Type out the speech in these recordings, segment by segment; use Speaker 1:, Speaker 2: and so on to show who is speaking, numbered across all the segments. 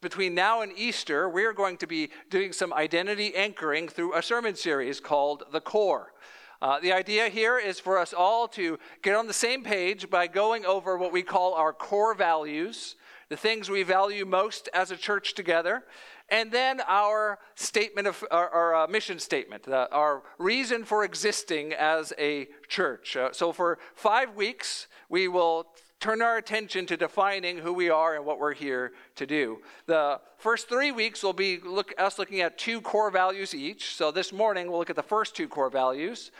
Speaker 1: between now and Easter, we're going to be doing some identity anchoring through a sermon series called The Core. Uh, the idea here is for us all to get on the same page by going over what we call our core values, the things we value most as a church together, and then our statement of our, our uh, mission statement, our reason for existing as a church. Uh, so for five weeks, we will turn our attention to defining who we are and what we're here to do. The first three weeks will be look, us looking at two core values each. So this morning we'll look at the first two core values.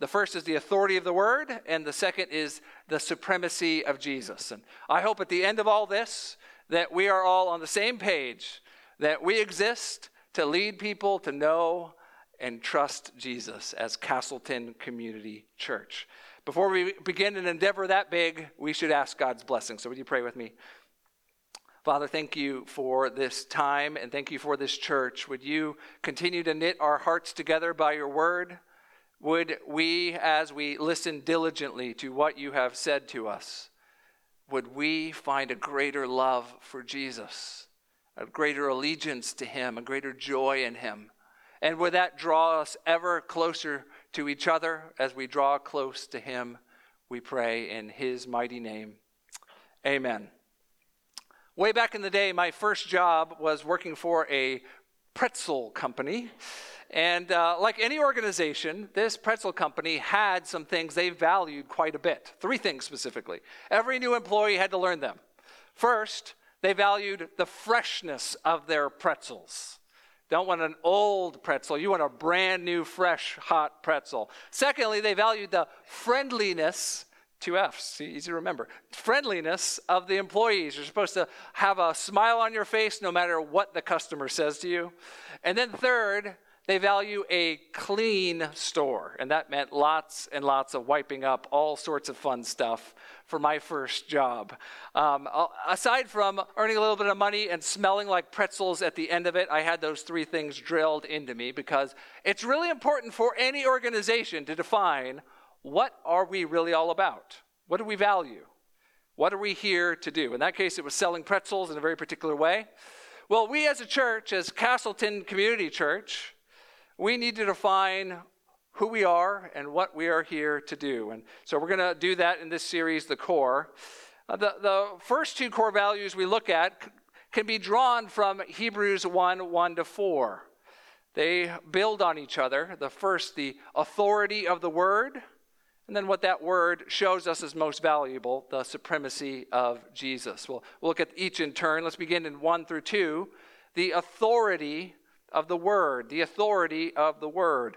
Speaker 1: The first is the authority of the word, and the second is the supremacy of Jesus. And I hope at the end of all this that we are all on the same page, that we exist to lead people to know and trust Jesus as Castleton Community Church. Before we begin an endeavor that big, we should ask God's blessing. So, would you pray with me? Father, thank you for this time and thank you for this church. Would you continue to knit our hearts together by your word? Would we, as we listen diligently to what you have said to us, would we find a greater love for Jesus, a greater allegiance to him, a greater joy in him? And would that draw us ever closer to each other as we draw close to Him, we pray in His mighty name. Amen. Way back in the day, my first job was working for a pretzel company. And uh, like any organization, this pretzel company had some things they valued quite a bit. Three things specifically. Every new employee had to learn them. First, they valued the freshness of their pretzels. Don't want an old pretzel. You want a brand new, fresh, hot pretzel. Secondly, they valued the friendliness, two F's, easy to remember, friendliness of the employees. You're supposed to have a smile on your face no matter what the customer says to you. And then third, they value a clean store, and that meant lots and lots of wiping up all sorts of fun stuff for my first job. Um, aside from earning a little bit of money and smelling like pretzels at the end of it, I had those three things drilled into me because it's really important for any organization to define what are we really all about? What do we value? What are we here to do? In that case, it was selling pretzels in a very particular way. Well, we as a church, as Castleton Community Church, we need to define who we are and what we are here to do. And so we're going to do that in this series, The Core. Uh, the, the first two core values we look at c- can be drawn from Hebrews 1 1 to 4. They build on each other. The first, the authority of the word, and then what that word shows us is most valuable, the supremacy of Jesus. We'll, we'll look at each in turn. Let's begin in 1 through 2. The authority of the Word, the authority of the Word.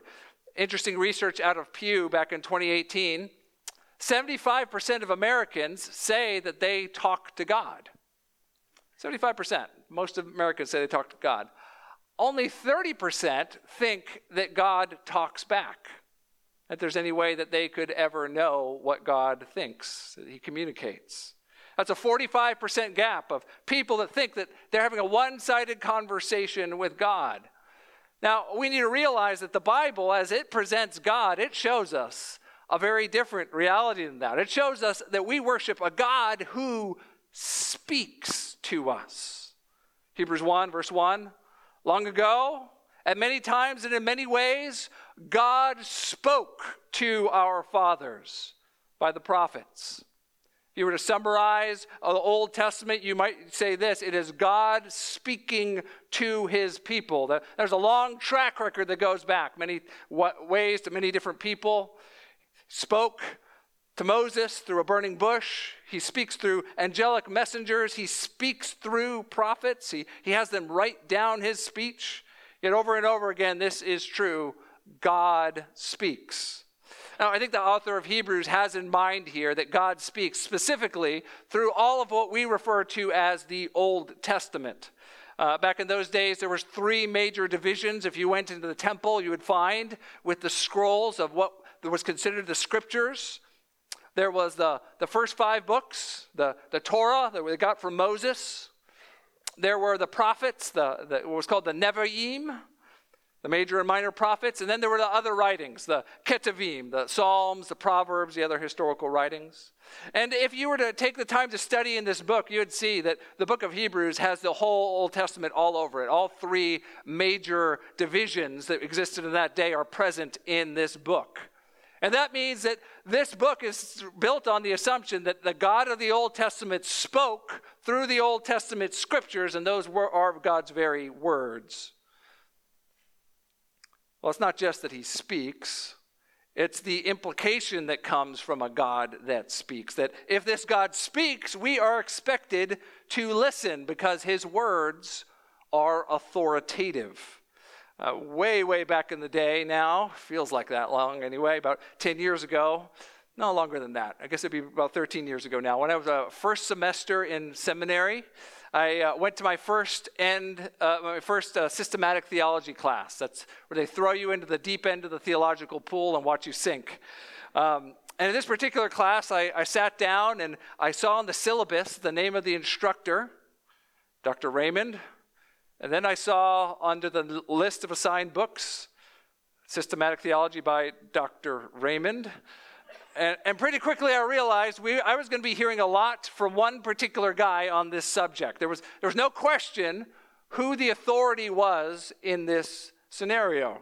Speaker 1: Interesting research out of Pew back in 2018 75% of Americans say that they talk to God. 75%. Most of Americans say they talk to God. Only 30% think that God talks back, that there's any way that they could ever know what God thinks, that He communicates. That's a 45% gap of people that think that they're having a one sided conversation with God. Now, we need to realize that the Bible, as it presents God, it shows us a very different reality than that. It shows us that we worship a God who speaks to us. Hebrews 1, verse 1 Long ago, at many times and in many ways, God spoke to our fathers by the prophets you were to summarize the Old Testament, you might say this it is God speaking to his people. There's a long track record that goes back many ways to many different people. Spoke to Moses through a burning bush. He speaks through angelic messengers. He speaks through prophets. He, he has them write down his speech. Yet over and over again, this is true. God speaks. Now, I think the author of Hebrews has in mind here that God speaks specifically through all of what we refer to as the Old Testament. Uh, back in those days, there was three major divisions. If you went into the temple, you would find with the scrolls of what was considered the scriptures. There was the, the first five books, the, the Torah that we got from Moses. There were the prophets, the, the, what was called the Nevi'im, the major and minor prophets, and then there were the other writings, the Ketuvim, the Psalms, the Proverbs, the other historical writings. And if you were to take the time to study in this book, you would see that the book of Hebrews has the whole Old Testament all over it. All three major divisions that existed in that day are present in this book. And that means that this book is built on the assumption that the God of the Old Testament spoke through the Old Testament scriptures, and those were, are God's very words. Well, it's not just that he speaks, it's the implication that comes from a God that speaks. That if this God speaks, we are expected to listen because his words are authoritative. Uh, way, way back in the day now, feels like that long anyway, about 10 years ago, no longer than that. I guess it'd be about 13 years ago now. When I was a first semester in seminary, I uh, went to my first end, uh, my first uh, systematic theology class. That's where they throw you into the deep end of the theological pool and watch you sink. Um, and in this particular class, I, I sat down and I saw on the syllabus the name of the instructor, Dr. Raymond. And then I saw under the list of assigned books, Systematic Theology by Dr. Raymond. And, and pretty quickly I realized we, I was going to be hearing a lot from one particular guy on this subject. There was, there was no question who the authority was in this scenario.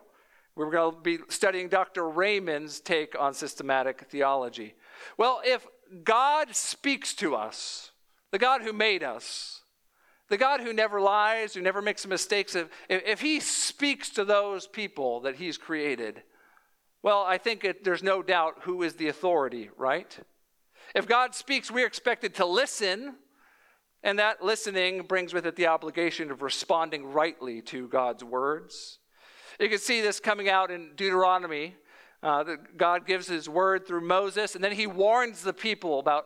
Speaker 1: We were going to be studying Dr. Raymond's take on systematic theology. Well, if God speaks to us, the God who made us, the God who never lies, who never makes mistakes, if, if he speaks to those people that he's created, well, I think it, there's no doubt who is the authority, right? If God speaks, we're expected to listen, and that listening brings with it the obligation of responding rightly to God's words. You can see this coming out in Deuteronomy. Uh, God gives his word through Moses, and then he warns the people about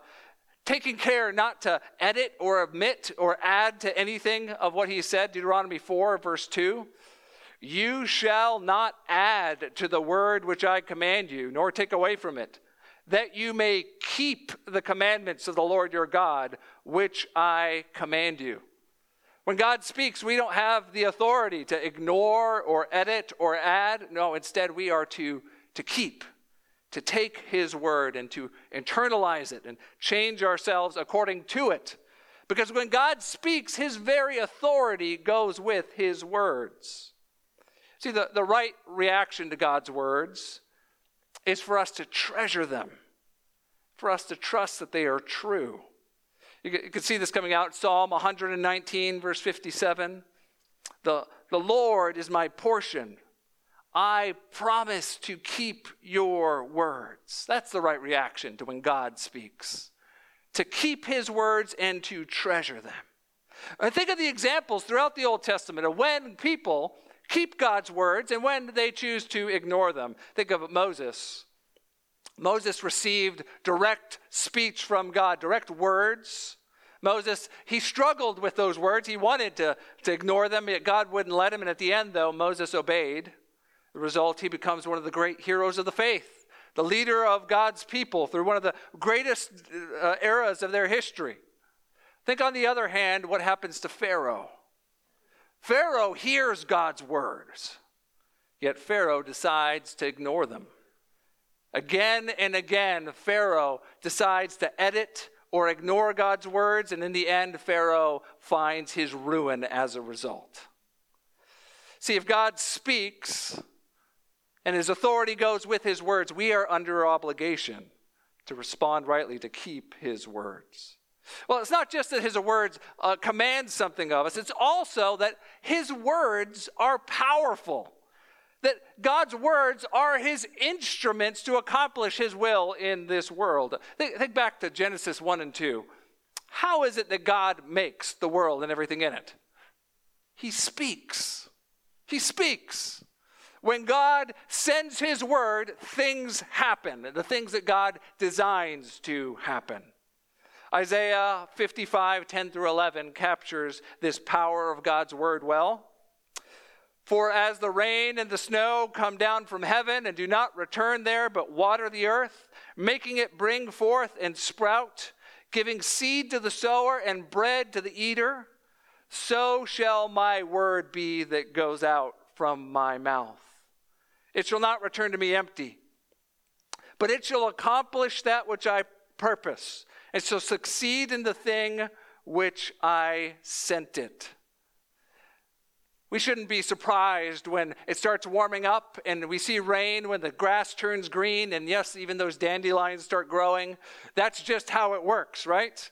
Speaker 1: taking care not to edit or omit or add to anything of what he said. Deuteronomy 4, verse 2. You shall not add to the word which I command you, nor take away from it, that you may keep the commandments of the Lord your God, which I command you. When God speaks, we don't have the authority to ignore or edit or add. No, instead, we are to, to keep to take his word and to internalize it and change ourselves according to it. Because when God speaks, his very authority goes with his words. See, the, the right reaction to God's words is for us to treasure them, for us to trust that they are true. You can, you can see this coming out Psalm 119, verse 57. The, the Lord is my portion I promise to keep your words. That's the right reaction to when God speaks. To keep his words and to treasure them. I think of the examples throughout the Old Testament of when people keep God's words and when they choose to ignore them. Think of Moses. Moses received direct speech from God, direct words. Moses, he struggled with those words. He wanted to, to ignore them, yet God wouldn't let him. And at the end, though, Moses obeyed. The result, he becomes one of the great heroes of the faith, the leader of God's people through one of the greatest uh, eras of their history. Think, on the other hand, what happens to Pharaoh. Pharaoh hears God's words, yet Pharaoh decides to ignore them. Again and again, Pharaoh decides to edit or ignore God's words, and in the end, Pharaoh finds his ruin as a result. See, if God speaks, and his authority goes with his words, we are under obligation to respond rightly, to keep his words. Well, it's not just that his words uh, command something of us, it's also that his words are powerful. That God's words are his instruments to accomplish his will in this world. Think, think back to Genesis 1 and 2. How is it that God makes the world and everything in it? He speaks. He speaks. When God sends His word, things happen, the things that God designs to happen. Isaiah 55, 10 through 11 captures this power of God's word well. For as the rain and the snow come down from heaven and do not return there, but water the earth, making it bring forth and sprout, giving seed to the sower and bread to the eater, so shall my word be that goes out from my mouth. It shall not return to me empty, but it shall accomplish that which I purpose, and shall succeed in the thing which I sent it. We shouldn't be surprised when it starts warming up and we see rain, when the grass turns green, and yes, even those dandelions start growing. That's just how it works, right?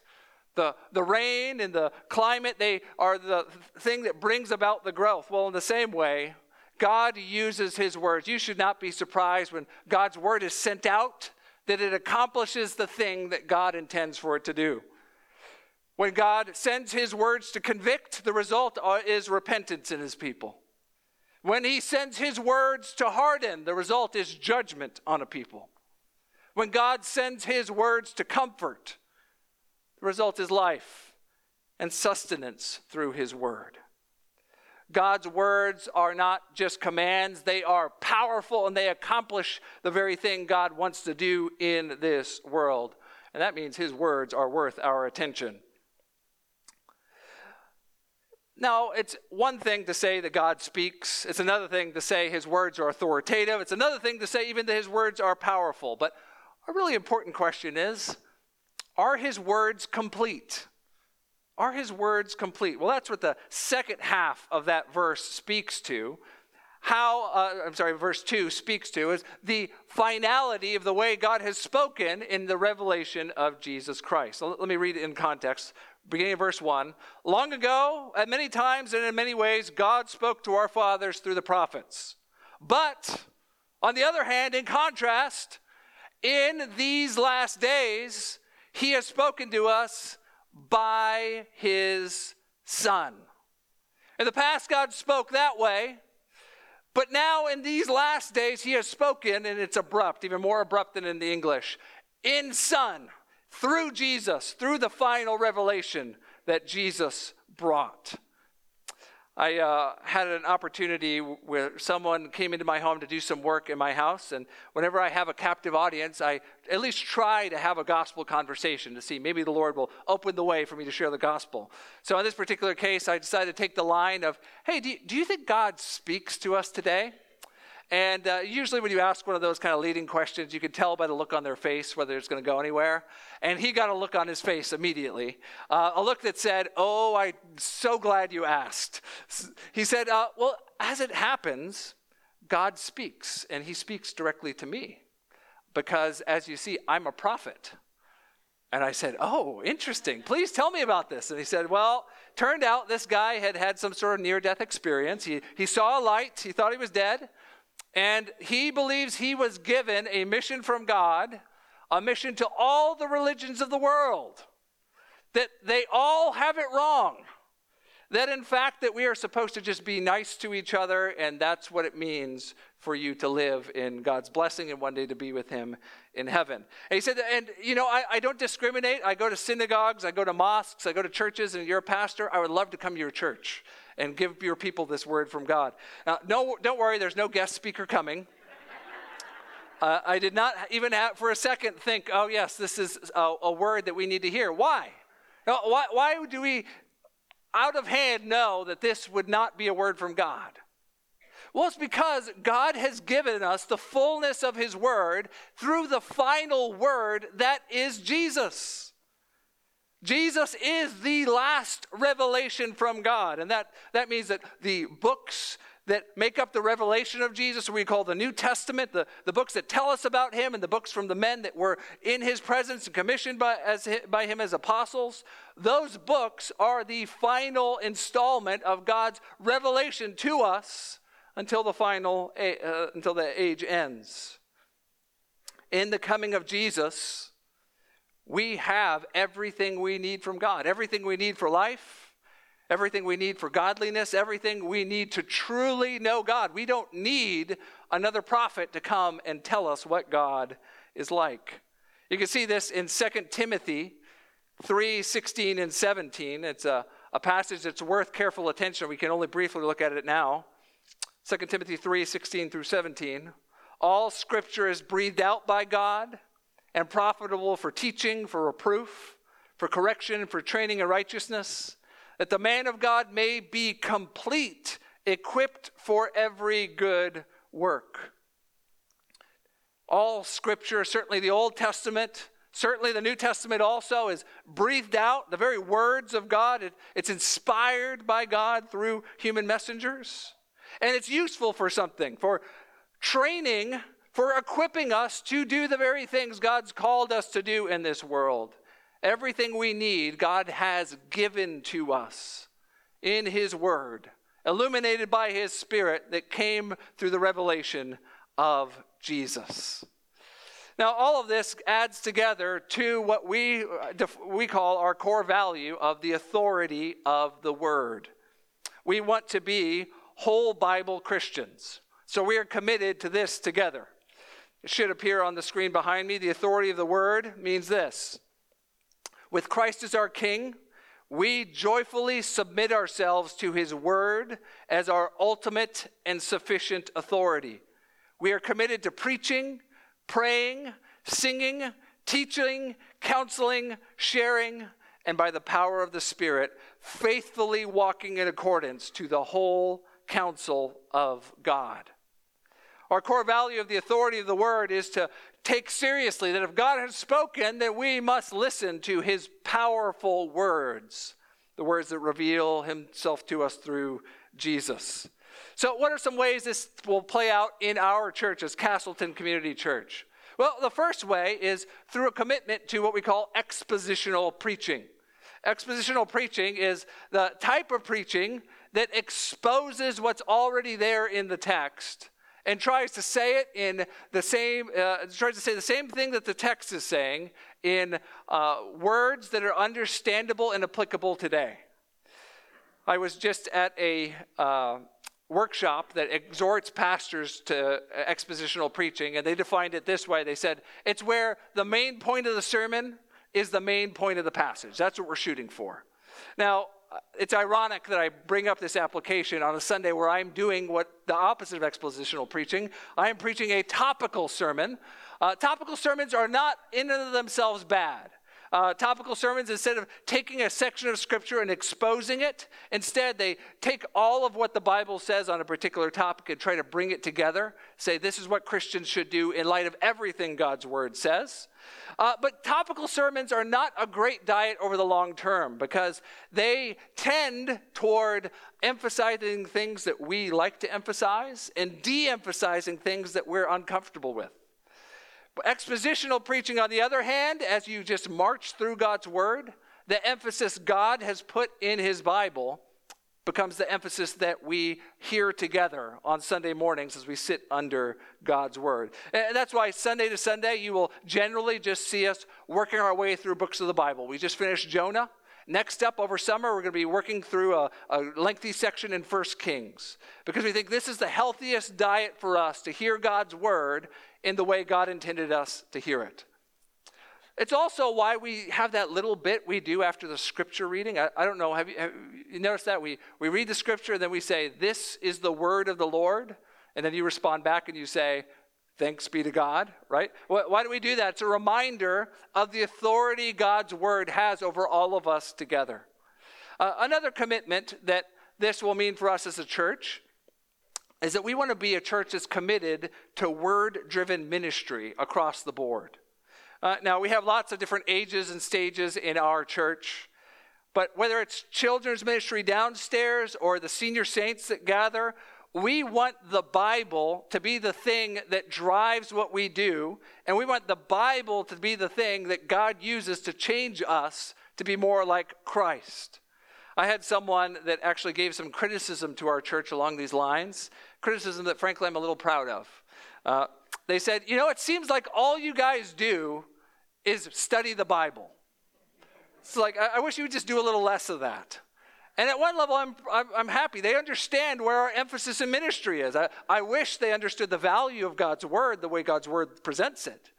Speaker 1: The, the rain and the climate, they are the thing that brings about the growth. Well, in the same way, God uses his words. You should not be surprised when God's word is sent out that it accomplishes the thing that God intends for it to do. When God sends his words to convict, the result is repentance in his people. When he sends his words to harden, the result is judgment on a people. When God sends his words to comfort, the result is life and sustenance through his word. God's words are not just commands, they are powerful and they accomplish the very thing God wants to do in this world. And that means his words are worth our attention. Now, it's one thing to say that God speaks. It's another thing to say his words are authoritative. It's another thing to say even that his words are powerful. But a really important question is are his words complete? Are his words complete? Well, that's what the second half of that verse speaks to. How, uh, I'm sorry, verse 2 speaks to is the finality of the way God has spoken in the revelation of Jesus Christ. So let me read it in context beginning of verse 1. Long ago, at many times and in many ways, God spoke to our fathers through the prophets. But, on the other hand, in contrast, in these last days, he has spoken to us by his Son. In the past, God spoke that way. But now, in these last days, he has spoken, and it's abrupt, even more abrupt than in the English, in Son through Jesus, through the final revelation that Jesus brought. I uh, had an opportunity where someone came into my home to do some work in my house. And whenever I have a captive audience, I at least try to have a gospel conversation to see maybe the Lord will open the way for me to share the gospel. So in this particular case, I decided to take the line of, hey, do you, do you think God speaks to us today? And uh, usually, when you ask one of those kind of leading questions, you can tell by the look on their face whether it's going to go anywhere. And he got a look on his face immediately uh, a look that said, Oh, I'm so glad you asked. He said, uh, Well, as it happens, God speaks, and he speaks directly to me. Because, as you see, I'm a prophet. And I said, Oh, interesting. Please tell me about this. And he said, Well, turned out this guy had had some sort of near death experience. He, he saw a light, he thought he was dead. And he believes he was given a mission from God, a mission to all the religions of the world, that they all have it wrong. That in fact that we are supposed to just be nice to each other and that's what it means for you to live in God's blessing and one day to be with him in heaven. And he said, and you know, I, I don't discriminate. I go to synagogues, I go to mosques, I go to churches, and you're a pastor. I would love to come to your church and give your people this word from God. Now, no, don't worry, there's no guest speaker coming. Uh, I did not even have, for a second think, oh, yes, this is a, a word that we need to hear. Why? Why? Why do we, out of hand, know that this would not be a word from God? Well, it's because God has given us the fullness of His Word through the final Word that is Jesus. Jesus is the last revelation from God. And that, that means that the books that make up the revelation of Jesus, we call the New Testament, the, the books that tell us about him, and the books from the men that were in his presence and commissioned by, as, by him as apostles, those books are the final installment of God's revelation to us until the final, uh, until the age ends. In the coming of Jesus, we have everything we need from God, everything we need for life, everything we need for godliness, everything we need to truly know God. We don't need another prophet to come and tell us what God is like. You can see this in 2 Timothy 3 16 and 17. It's a, a passage that's worth careful attention. We can only briefly look at it now. 2 Timothy 3 16 through 17. All scripture is breathed out by God and profitable for teaching, for reproof, for correction, for training in righteousness, that the man of God may be complete, equipped for every good work. All scripture, certainly the Old Testament, certainly the New Testament also, is breathed out. The very words of God, it, it's inspired by God through human messengers. And it's useful for something, for training, for equipping us to do the very things God's called us to do in this world. Everything we need, God has given to us in His Word, illuminated by His Spirit that came through the revelation of Jesus. Now, all of this adds together to what we, we call our core value of the authority of the Word. We want to be whole Bible Christians. So we are committed to this together. It should appear on the screen behind me. The authority of the Word means this with Christ as our King, we joyfully submit ourselves to His Word as our ultimate and sufficient authority. We are committed to preaching, praying, singing, teaching, counseling, sharing, and by the power of the Spirit, faithfully walking in accordance to the whole counsel of God. Our core value of the authority of the word is to take seriously that if God has spoken, that we must listen to his powerful words, the words that reveal himself to us through Jesus. So, what are some ways this will play out in our church as Castleton Community Church? Well, the first way is through a commitment to what we call expositional preaching. Expositional preaching is the type of preaching that exposes what's already there in the text and tries to say it in the same, uh, tries to say the same thing that the text is saying in uh, words that are understandable and applicable today. I was just at a uh, workshop that exhorts pastors to expositional preaching, and they defined it this way. They said, it's where the main point of the sermon is the main point of the passage. That's what we're shooting for. Now, it's ironic that I bring up this application on a Sunday where I'm doing what the opposite of expositional preaching. I am preaching a topical sermon. Uh, topical sermons are not in and of themselves bad. Uh, topical sermons, instead of taking a section of scripture and exposing it, instead they take all of what the Bible says on a particular topic and try to bring it together. Say, this is what Christians should do in light of everything God's word says. Uh, but topical sermons are not a great diet over the long term because they tend toward emphasizing things that we like to emphasize and de emphasizing things that we're uncomfortable with. Expositional preaching, on the other hand, as you just march through God's word, the emphasis God has put in his Bible becomes the emphasis that we hear together on Sunday mornings as we sit under God's Word. And that's why Sunday to Sunday, you will generally just see us working our way through books of the Bible. We just finished Jonah. Next up over summer, we're going to be working through a, a lengthy section in First Kings because we think this is the healthiest diet for us to hear God's Word in the way God intended us to hear it. It's also why we have that little bit we do after the scripture reading. I, I don't know, have you, have you noticed that? We, we read the scripture and then we say, This is the word of the Lord. And then you respond back and you say, Thanks be to God, right? Why do we do that? It's a reminder of the authority God's word has over all of us together. Uh, another commitment that this will mean for us as a church is that we want to be a church that's committed to word driven ministry across the board. Uh, now, we have lots of different ages and stages in our church, but whether it's children's ministry downstairs or the senior saints that gather, we want the Bible to be the thing that drives what we do, and we want the Bible to be the thing that God uses to change us to be more like Christ. I had someone that actually gave some criticism to our church along these lines, criticism that frankly I'm a little proud of. Uh, they said, You know, it seems like all you guys do is study the Bible. It's like, I, I wish you would just do a little less of that. And at one level, I'm, I'm, I'm, happy. They understand where our emphasis in ministry is. I, I wish they understood the value of God's word the way God's word presents it.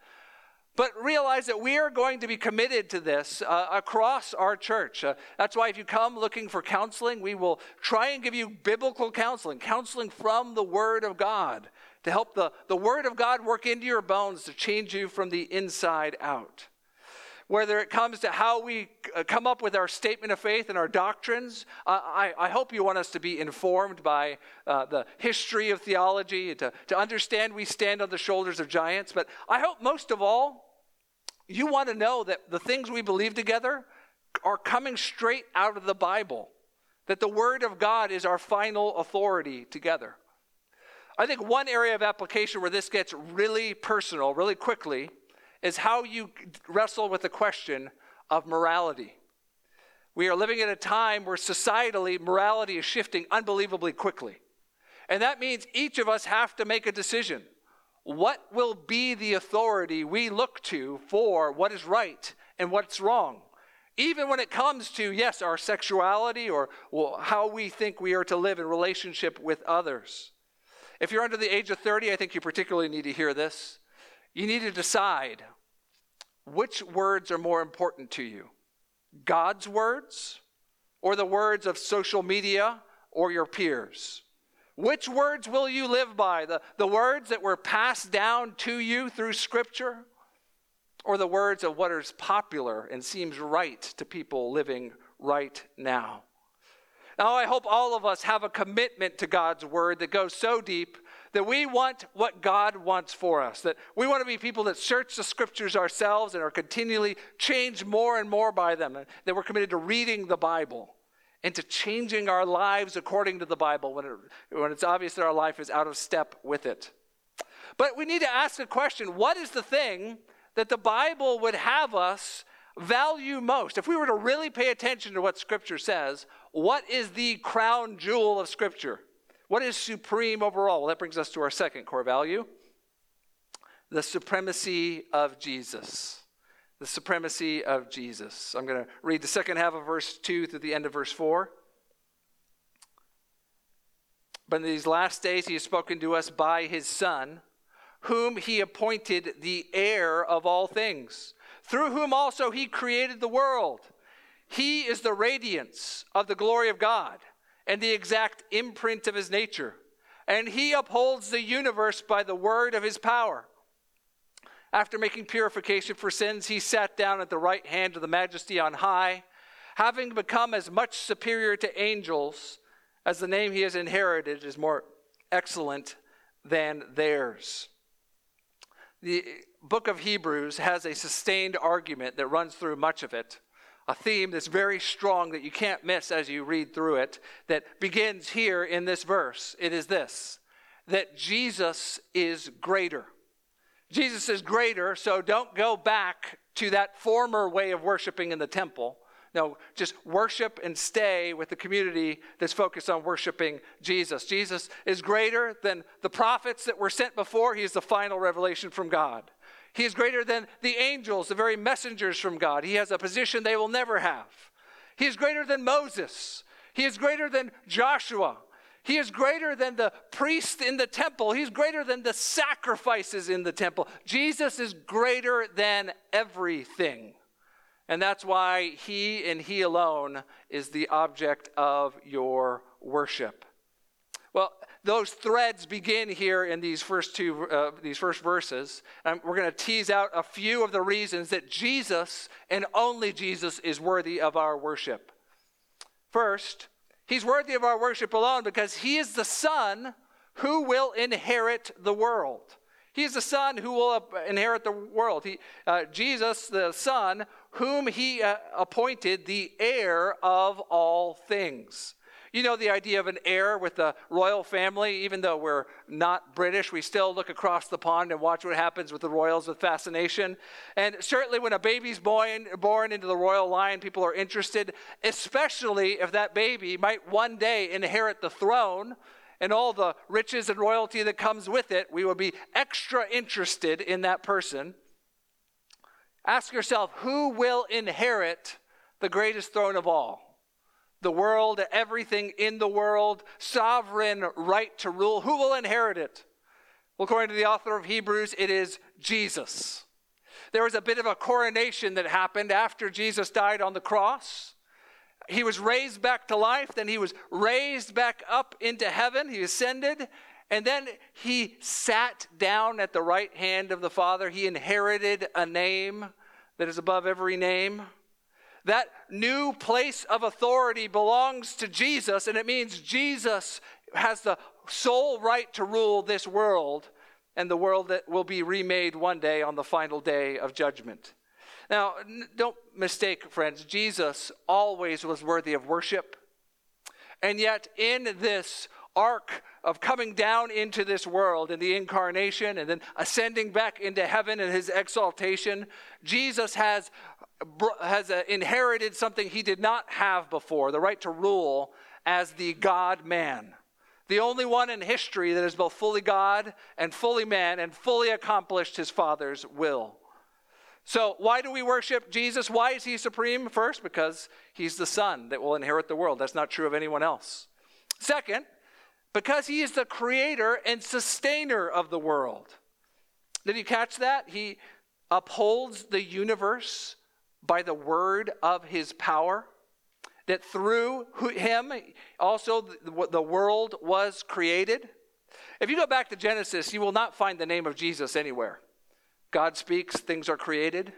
Speaker 1: But realize that we are going to be committed to this uh, across our church. Uh, that's why if you come looking for counseling, we will try and give you biblical counseling, counseling from the Word of God to help the, the Word of God work into your bones to change you from the inside out. Whether it comes to how we uh, come up with our statement of faith and our doctrines. I, I hope you want us to be informed by uh, the history of theology, to, to understand we stand on the shoulders of giants. But I hope most of all, you want to know that the things we believe together are coming straight out of the Bible, that the Word of God is our final authority together. I think one area of application where this gets really personal, really quickly, is how you wrestle with the question of morality. We are living at a time where societally morality is shifting unbelievably quickly. And that means each of us have to make a decision. What will be the authority we look to for what is right and what's wrong? Even when it comes to, yes, our sexuality or how we think we are to live in relationship with others. If you're under the age of 30, I think you particularly need to hear this. You need to decide which words are more important to you God's words or the words of social media or your peers? Which words will you live by? The, the words that were passed down to you through Scripture or the words of what is popular and seems right to people living right now? Now, I hope all of us have a commitment to God's word that goes so deep that we want what God wants for us, that we want to be people that search the scriptures ourselves and are continually changed more and more by them, that we're committed to reading the Bible and to changing our lives according to the Bible when, it, when it's obvious that our life is out of step with it. But we need to ask a question what is the thing that the Bible would have us value most? If we were to really pay attention to what Scripture says, what is the crown jewel of Scripture? What is supreme overall? Well, that brings us to our second core value the supremacy of Jesus. The supremacy of Jesus. I'm going to read the second half of verse 2 through the end of verse 4. But in these last days, he has spoken to us by his Son, whom he appointed the heir of all things, through whom also he created the world. He is the radiance of the glory of God and the exact imprint of his nature. And he upholds the universe by the word of his power. After making purification for sins, he sat down at the right hand of the majesty on high, having become as much superior to angels as the name he has inherited is more excellent than theirs. The book of Hebrews has a sustained argument that runs through much of it a theme that's very strong that you can't miss as you read through it that begins here in this verse. It is this that Jesus is greater. Jesus is greater, so don't go back to that former way of worshiping in the temple. No, just worship and stay with the community that's focused on worshiping Jesus. Jesus is greater than the prophets that were sent before. He is the final revelation from God. He is greater than the angels, the very messengers from God. He has a position they will never have. He is greater than Moses. He is greater than Joshua. He is greater than the priest in the temple. He's greater than the sacrifices in the temple. Jesus is greater than everything. And that's why he and he alone is the object of your worship. Well, those threads begin here in these first two uh, these first verses. And we're going to tease out a few of the reasons that jesus and only jesus is worthy of our worship. First he's worthy of our worship alone because he is the son who will inherit the world. He is the son who will inherit the world. He, uh, jesus the son whom he uh, appointed the heir of all things you know the idea of an heir with the royal family, even though we're not British, we still look across the pond and watch what happens with the royals with fascination. And certainly when a baby's born, born into the royal line, people are interested, especially if that baby might one day inherit the throne and all the riches and royalty that comes with it. We will be extra interested in that person. Ask yourself who will inherit the greatest throne of all? The world, everything in the world, sovereign right to rule. Who will inherit it? Well, according to the author of Hebrews, it is Jesus. There was a bit of a coronation that happened after Jesus died on the cross. He was raised back to life, then he was raised back up into heaven, he ascended, and then he sat down at the right hand of the Father. He inherited a name that is above every name. That new place of authority belongs to Jesus, and it means Jesus has the sole right to rule this world and the world that will be remade one day on the final day of judgment. Now, don't mistake, friends, Jesus always was worthy of worship. And yet, in this arc of coming down into this world in the incarnation and then ascending back into heaven in his exaltation, Jesus has, has uh, inherited something he did not have before the right to rule as the God man. The only one in history that is both fully God and fully man and fully accomplished his Father's will. So, why do we worship Jesus? Why is he supreme? First, because he's the Son that will inherit the world. That's not true of anyone else. Second, because he is the creator and sustainer of the world. Did you catch that? He upholds the universe by the word of his power. That through him also the world was created. If you go back to Genesis, you will not find the name of Jesus anywhere. God speaks, things are created.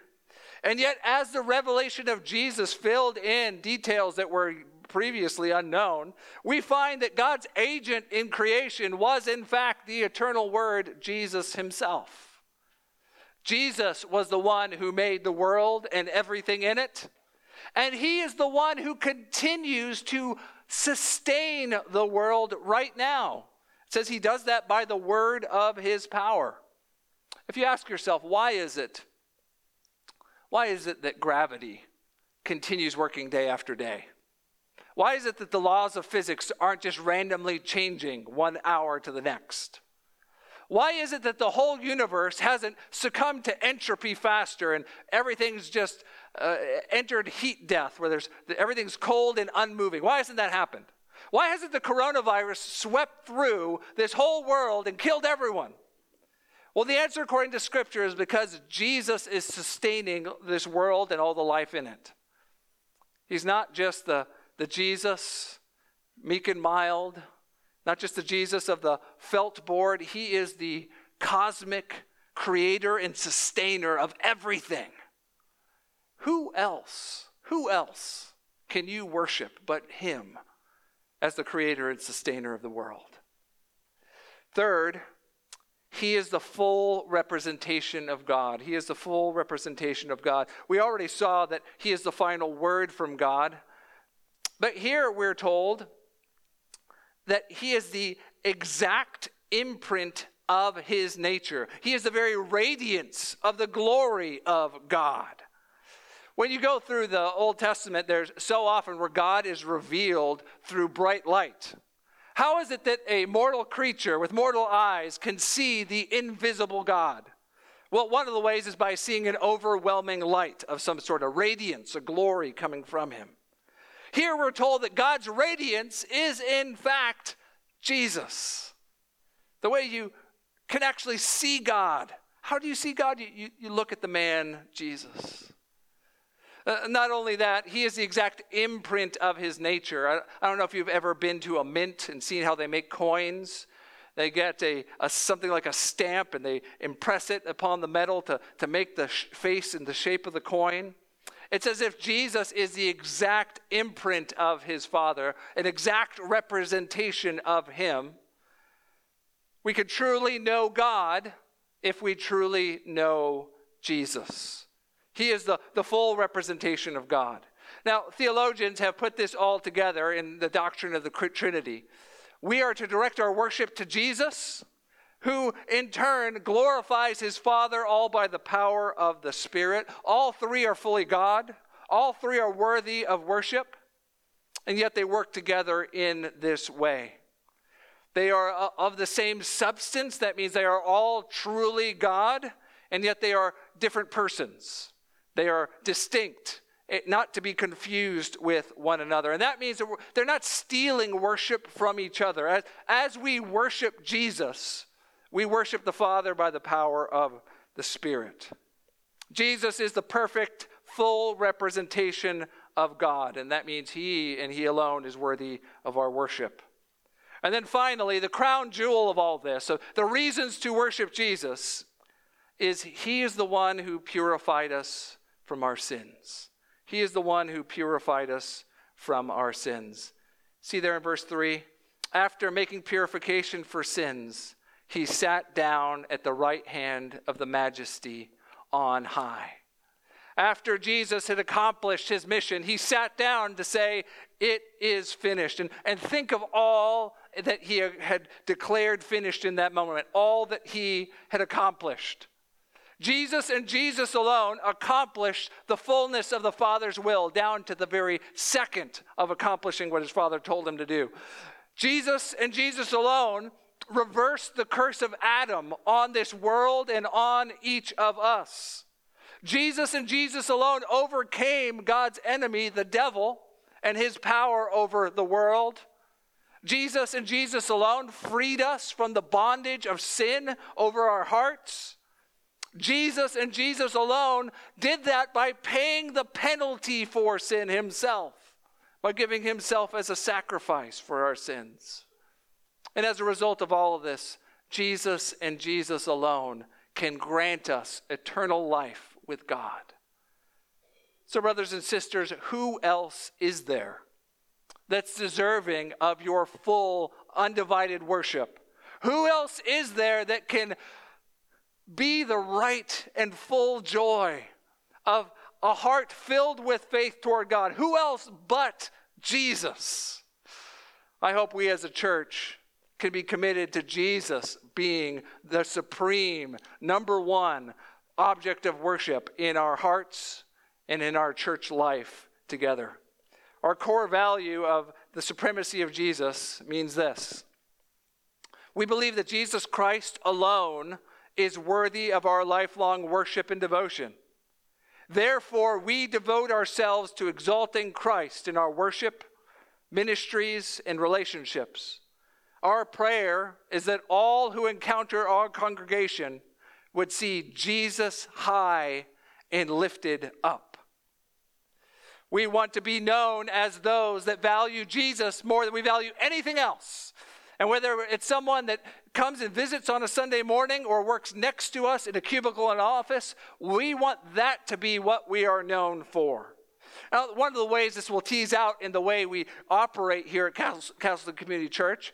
Speaker 1: And yet, as the revelation of Jesus filled in details that were previously unknown, we find that God's agent in creation was, in fact, the eternal Word, Jesus Himself. Jesus was the one who made the world and everything in it. And He is the one who continues to sustain the world right now. It says He does that by the word of His power. If you ask yourself, why is it? Why is it that gravity continues working day after day? Why is it that the laws of physics aren't just randomly changing one hour to the next? Why is it that the whole universe hasn't succumbed to entropy faster and everything's just uh, entered heat death where there's everything's cold and unmoving? Why hasn't that happened? Why hasn't the coronavirus swept through this whole world and killed everyone? Well, the answer, according to Scripture, is because Jesus is sustaining this world and all the life in it. He's not just the the Jesus, meek and mild, not just the Jesus of the felt board, he is the cosmic creator and sustainer of everything. Who else, who else can you worship but him as the creator and sustainer of the world? Third, he is the full representation of God. He is the full representation of God. We already saw that he is the final word from God. But here we're told that he is the exact imprint of his nature. He is the very radiance of the glory of God. When you go through the Old Testament, there's so often where God is revealed through bright light. How is it that a mortal creature with mortal eyes can see the invisible God? Well, one of the ways is by seeing an overwhelming light of some sort, a radiance, a glory coming from him. Here we're told that God's radiance is, in fact, Jesus. The way you can actually see God. How do you see God? You, you, you look at the man, Jesus. Uh, not only that, he is the exact imprint of his nature. I, I, don't know if you've ever been to a mint and seen how they make coins. They get a, a something like a stamp and they impress it upon the metal to, to make the sh- face and the shape of the coin. It's as if Jesus is the exact imprint of his Father, an exact representation of him. We could truly know God if we truly know Jesus. He is the, the full representation of God. Now, theologians have put this all together in the doctrine of the Trinity. We are to direct our worship to Jesus, who in turn glorifies his Father all by the power of the Spirit. All three are fully God, all three are worthy of worship, and yet they work together in this way. They are uh, of the same substance, that means they are all truly God, and yet they are different persons. They are distinct eh, not to be confused with one another. And that means that they're not stealing worship from each other. As, as we worship Jesus, we worship the Father by the power of the Spirit. Jesus is the perfect, full representation of God, and that means He and He alone is worthy of our worship. And then finally, the crown jewel of all this, so the reasons to worship Jesus, is He is the one who purified us from our sins. He is the one who purified us from our sins. See there in verse 3? After making purification for sins, he sat down at the right hand of the majesty on high. After Jesus had accomplished his mission, he sat down to say, It is finished. And, and think of all that he had declared finished in that moment, all that he had accomplished. Jesus and Jesus alone accomplished the fullness of the Father's will down to the very second of accomplishing what his Father told him to do. Jesus and Jesus alone reversed the curse of Adam on this world and on each of us. Jesus and Jesus alone overcame God's enemy, the devil, and his power over the world. Jesus and Jesus alone freed us from the bondage of sin over our hearts. Jesus and Jesus alone did that by paying the penalty for sin himself, by giving himself as a sacrifice for our sins. And as a result of all of this, Jesus and Jesus alone can grant us eternal life with God. So, brothers and sisters, who else is there that's deserving of your full, undivided worship? Who else is there that can be the right and full joy of a heart filled with faith toward God. Who else but Jesus? I hope we as a church can be committed to Jesus being the supreme, number one object of worship in our hearts and in our church life together. Our core value of the supremacy of Jesus means this we believe that Jesus Christ alone is worthy of our lifelong worship and devotion. Therefore, we devote ourselves to exalting Christ in our worship, ministries, and relationships. Our prayer is that all who encounter our congregation would see Jesus high and lifted up. We want to be known as those that value Jesus more than we value anything else. And whether it's someone that comes and visits on a Sunday morning or works next to us in a cubicle in an office, we want that to be what we are known for. Now, one of the ways this will tease out in the way we operate here at Castleton Community Church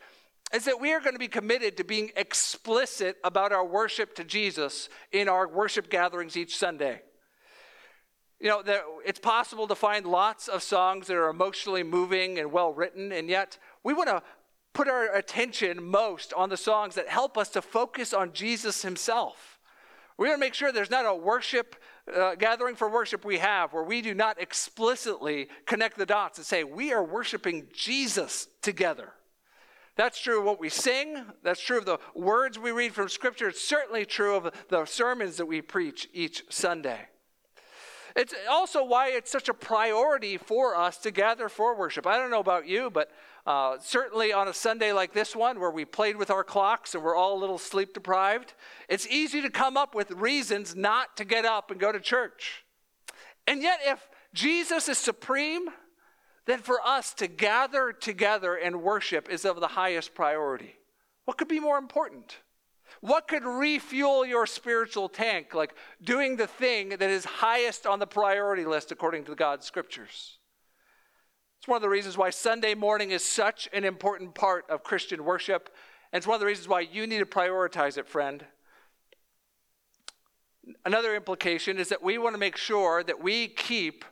Speaker 1: is that we are going to be committed to being explicit about our worship to Jesus in our worship gatherings each Sunday. You know, it's possible to find lots of songs that are emotionally moving and well written, and yet we want to put our attention most on the songs that help us to focus on Jesus himself. We want to make sure there's not a worship uh, gathering for worship we have where we do not explicitly connect the dots and say, we are worshiping Jesus together. That's true of what we sing. That's true of the words we read from Scripture. It's certainly true of the sermons that we preach each Sunday. It's also why it's such a priority for us to gather for worship. I don't know about you, but uh, certainly on a Sunday like this one, where we played with our clocks and we're all a little sleep deprived, it's easy to come up with reasons not to get up and go to church. And yet, if Jesus is supreme, then for us to gather together and worship is of the highest priority. What could be more important? What could refuel your spiritual tank, like doing the thing that is highest on the priority list according to God's scriptures? It's one of the reasons why Sunday morning is such an important part of Christian worship. And it's one of the reasons why you need to prioritize it, friend. Another implication is that we want to make sure that we keep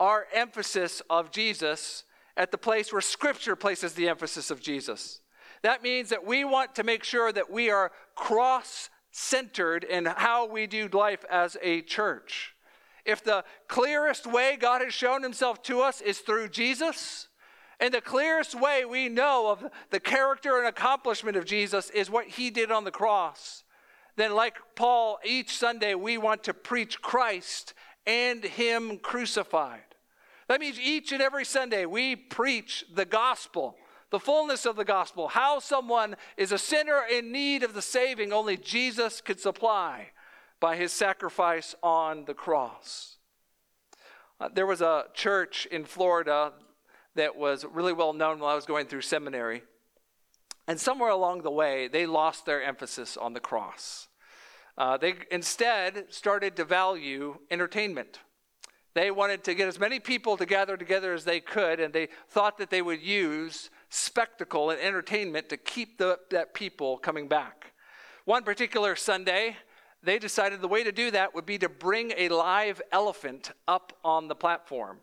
Speaker 1: our emphasis of Jesus at the place where Scripture places the emphasis of Jesus. That means that we want to make sure that we are cross centered in how we do life as a church. If the clearest way God has shown himself to us is through Jesus, and the clearest way we know of the character and accomplishment of Jesus is what he did on the cross, then, like Paul, each Sunday we want to preach Christ and him crucified. That means each and every Sunday we preach the gospel, the fullness of the gospel, how someone is a sinner in need of the saving only Jesus could supply by his sacrifice on the cross. Uh, there was a church in Florida that was really well known while I was going through seminary. And somewhere along the way, they lost their emphasis on the cross. Uh, they instead started to value entertainment. They wanted to get as many people to gather together as they could, and they thought that they would use spectacle and entertainment to keep the, that people coming back. One particular Sunday, they decided the way to do that would be to bring a live elephant up on the platform.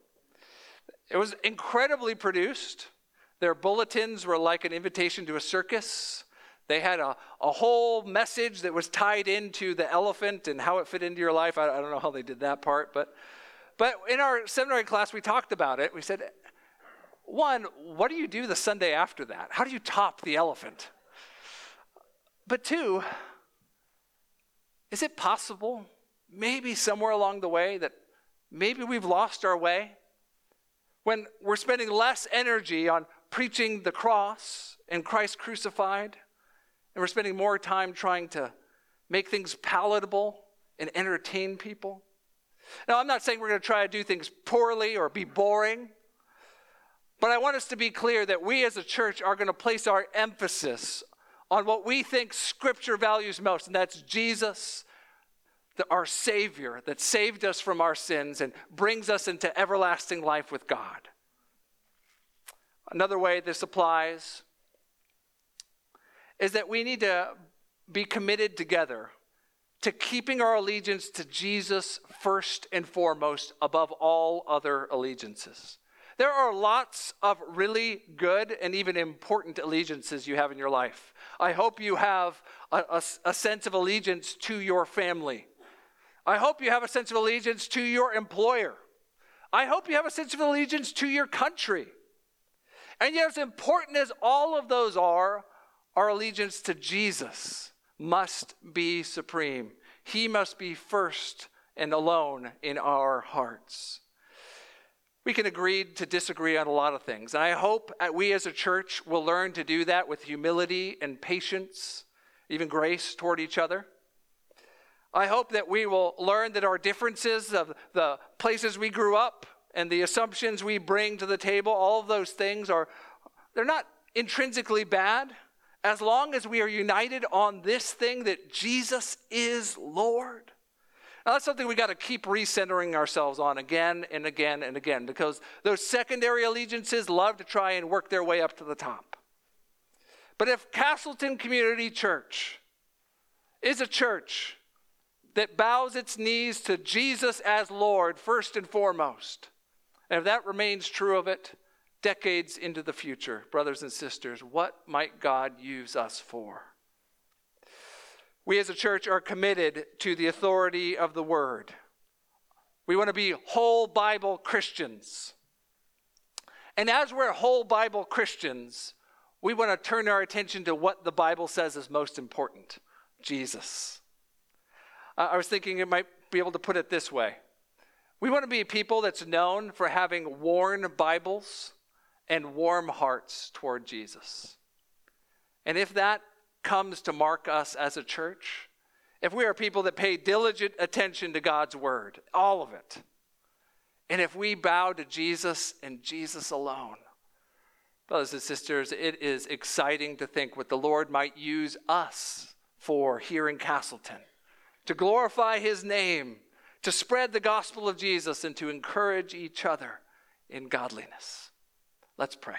Speaker 1: It was incredibly produced. Their bulletins were like an invitation to a circus. They had a, a whole message that was tied into the elephant and how it fit into your life. I, I don't know how they did that part, but, but in our seminary class, we talked about it. We said, one, what do you do the Sunday after that? How do you top the elephant? But two, is it possible, maybe somewhere along the way, that maybe we've lost our way? When we're spending less energy on preaching the cross and Christ crucified, and we're spending more time trying to make things palatable and entertain people. Now, I'm not saying we're going to try to do things poorly or be boring, but I want us to be clear that we as a church are going to place our emphasis on what we think Scripture values most, and that's Jesus, the, our Savior that saved us from our sins and brings us into everlasting life with God. Another way this applies is that we need to be committed together to keeping our allegiance to Jesus first and foremost above all other allegiances. There are lots of really good and even important allegiances you have in your life. I hope you have a, a, a, sense of allegiance to your family. I hope you have a sense of allegiance to your employer. I hope you have a sense of allegiance to your country. And yet, as important as all of those are, our allegiance to Jesus must be supreme. He must be first and alone in our hearts. We can agree to disagree on a lot of things. And I hope we as a church will learn to do that with humility and patience, even grace toward each other. I hope that we will learn that our differences of the places we grew up and the assumptions we bring to the table, all of those things are they're not intrinsically bad as long as we are united on this thing that Jesus is Lord. Now, that's something we got to keep recentering ourselves on again and again and again because those secondary allegiances love to try and work their way up to the top. But if Castleton Community Church is a church that bows its knees to Jesus as Lord first and foremost, and if that remains true of it decades into the future, brothers and sisters, what might God use us for? We as a church are committed to the authority of the Word. We want to be whole Bible Christians. And as we're whole Bible Christians, we want to turn our attention to what the Bible says is most important Jesus. I was thinking it might be able to put it this way We want to be people that's known for having worn Bibles and warm hearts toward Jesus. And if that comes to mark us as a church, if we are people that pay diligent attention to God's word, all of it, and if we bow to Jesus and Jesus alone, brothers and sisters, it is exciting to think what the Lord might use us for here in Castleton to glorify his name, to spread the gospel of Jesus, and to encourage each other in godliness. Let's pray.